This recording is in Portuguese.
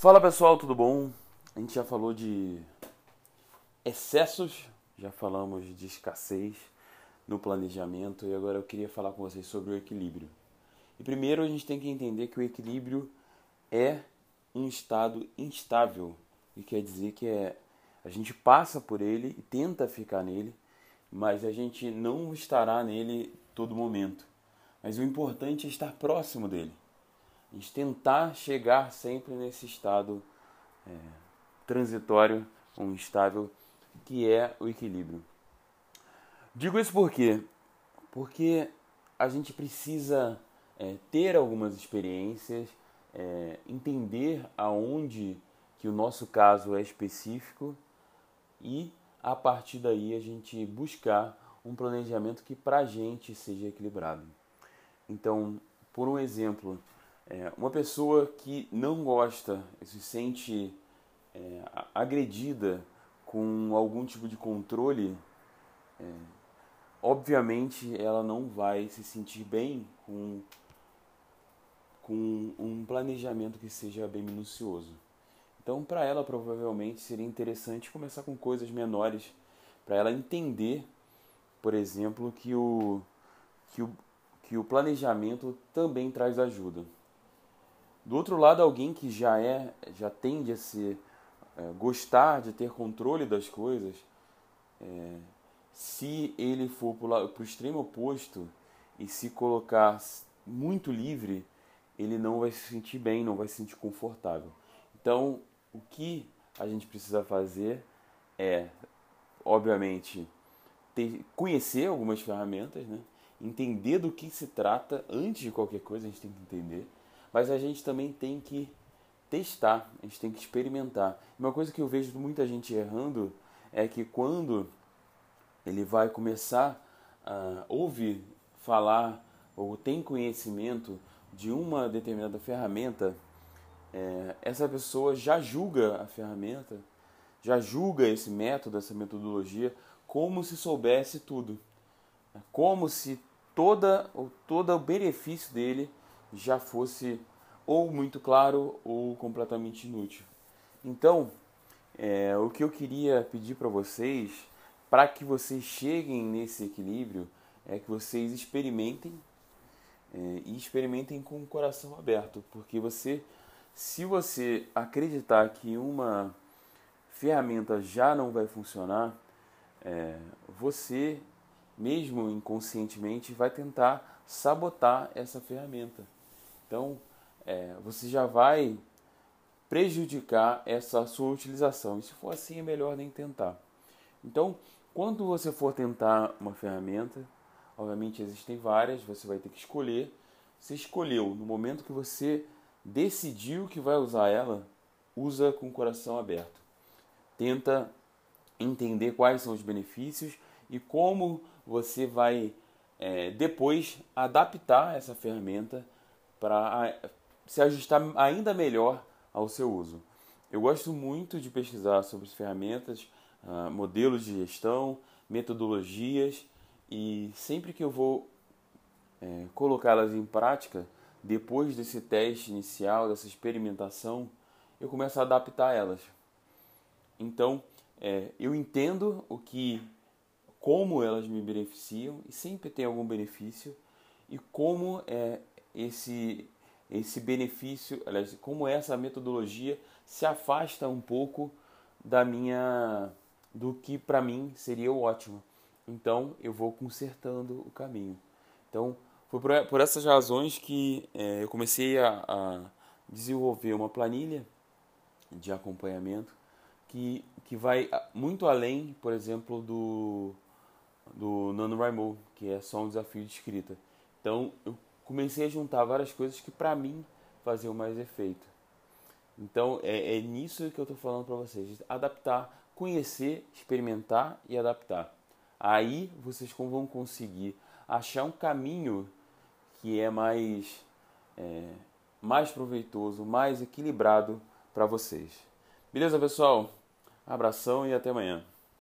Fala pessoal, tudo bom? A gente já falou de excessos, já falamos de escassez no planejamento e agora eu queria falar com vocês sobre o equilíbrio. E primeiro a gente tem que entender que o equilíbrio é um estado instável, e quer dizer que é a gente passa por ele e tenta ficar nele, mas a gente não estará nele todo momento. Mas o importante é estar próximo dele. Gente tentar chegar sempre nesse estado é, transitório, um estável, que é o equilíbrio. Digo isso por quê? Porque a gente precisa é, ter algumas experiências, é, entender aonde que o nosso caso é específico e a partir daí a gente buscar um planejamento que para a gente seja equilibrado. Então, por um exemplo, é, uma pessoa que não gosta, se sente é, agredida com algum tipo de controle, é, obviamente ela não vai se sentir bem com, com um planejamento que seja bem minucioso. Então, para ela, provavelmente seria interessante começar com coisas menores, para ela entender, por exemplo, que o, que o, que o planejamento também traz ajuda. Do outro lado, alguém que já é, já tende a ser é, gostar de ter controle das coisas, é, se ele for para o extremo oposto e se colocar muito livre, ele não vai se sentir bem, não vai se sentir confortável. Então, o que a gente precisa fazer é, obviamente, ter, conhecer algumas ferramentas, né? entender do que se trata antes de qualquer coisa, a gente tem que entender, mas a gente também tem que testar, a gente tem que experimentar. Uma coisa que eu vejo muita gente errando é que quando ele vai começar a ouvir falar ou tem conhecimento de uma determinada ferramenta, é, essa pessoa já julga a ferramenta, já julga esse método, essa metodologia, como se soubesse tudo. Como se toda, todo o benefício dele já fosse ou muito claro ou completamente inútil. Então, é, o que eu queria pedir para vocês, para que vocês cheguem nesse equilíbrio, é que vocês experimentem é, e experimentem com o coração aberto, porque você se você acreditar que uma ferramenta já não vai funcionar, é, você, mesmo inconscientemente, vai tentar sabotar essa ferramenta. Então, é, você já vai prejudicar essa sua utilização. E se for assim, é melhor nem tentar. Então, quando você for tentar uma ferramenta, obviamente existem várias, você vai ter que escolher. Você escolheu no momento que você decidiu que vai usar ela, usa com o coração aberto. Tenta entender quais são os benefícios e como você vai é, depois adaptar essa ferramenta para se ajustar ainda melhor ao seu uso. Eu gosto muito de pesquisar sobre ferramentas, uh, modelos de gestão, metodologias e sempre que eu vou é, colocá-las em prática, depois desse teste inicial, dessa experimentação, eu começo a adaptar elas. Então, é, eu entendo o que, como elas me beneficiam e sempre tem algum benefício e como é esse esse benefício, aliás, como essa metodologia se afasta um pouco da minha do que para mim seria o ótimo. Então, eu vou consertando o caminho. Então, foi por, por essas razões que é, eu comecei a, a, desenvolver uma planilha de acompanhamento que, que vai muito além, por exemplo, do, do NaNoWriMo, que é só um desafio de escrita. Então, eu comecei a juntar várias coisas que para mim faziam mais efeito. Então, é, é nisso que eu estou falando para vocês. Adaptar, conhecer, experimentar e adaptar. Aí vocês vão conseguir achar um caminho que é mais, é, mais proveitoso, mais equilibrado para vocês. Beleza, pessoal? Abração e até amanhã.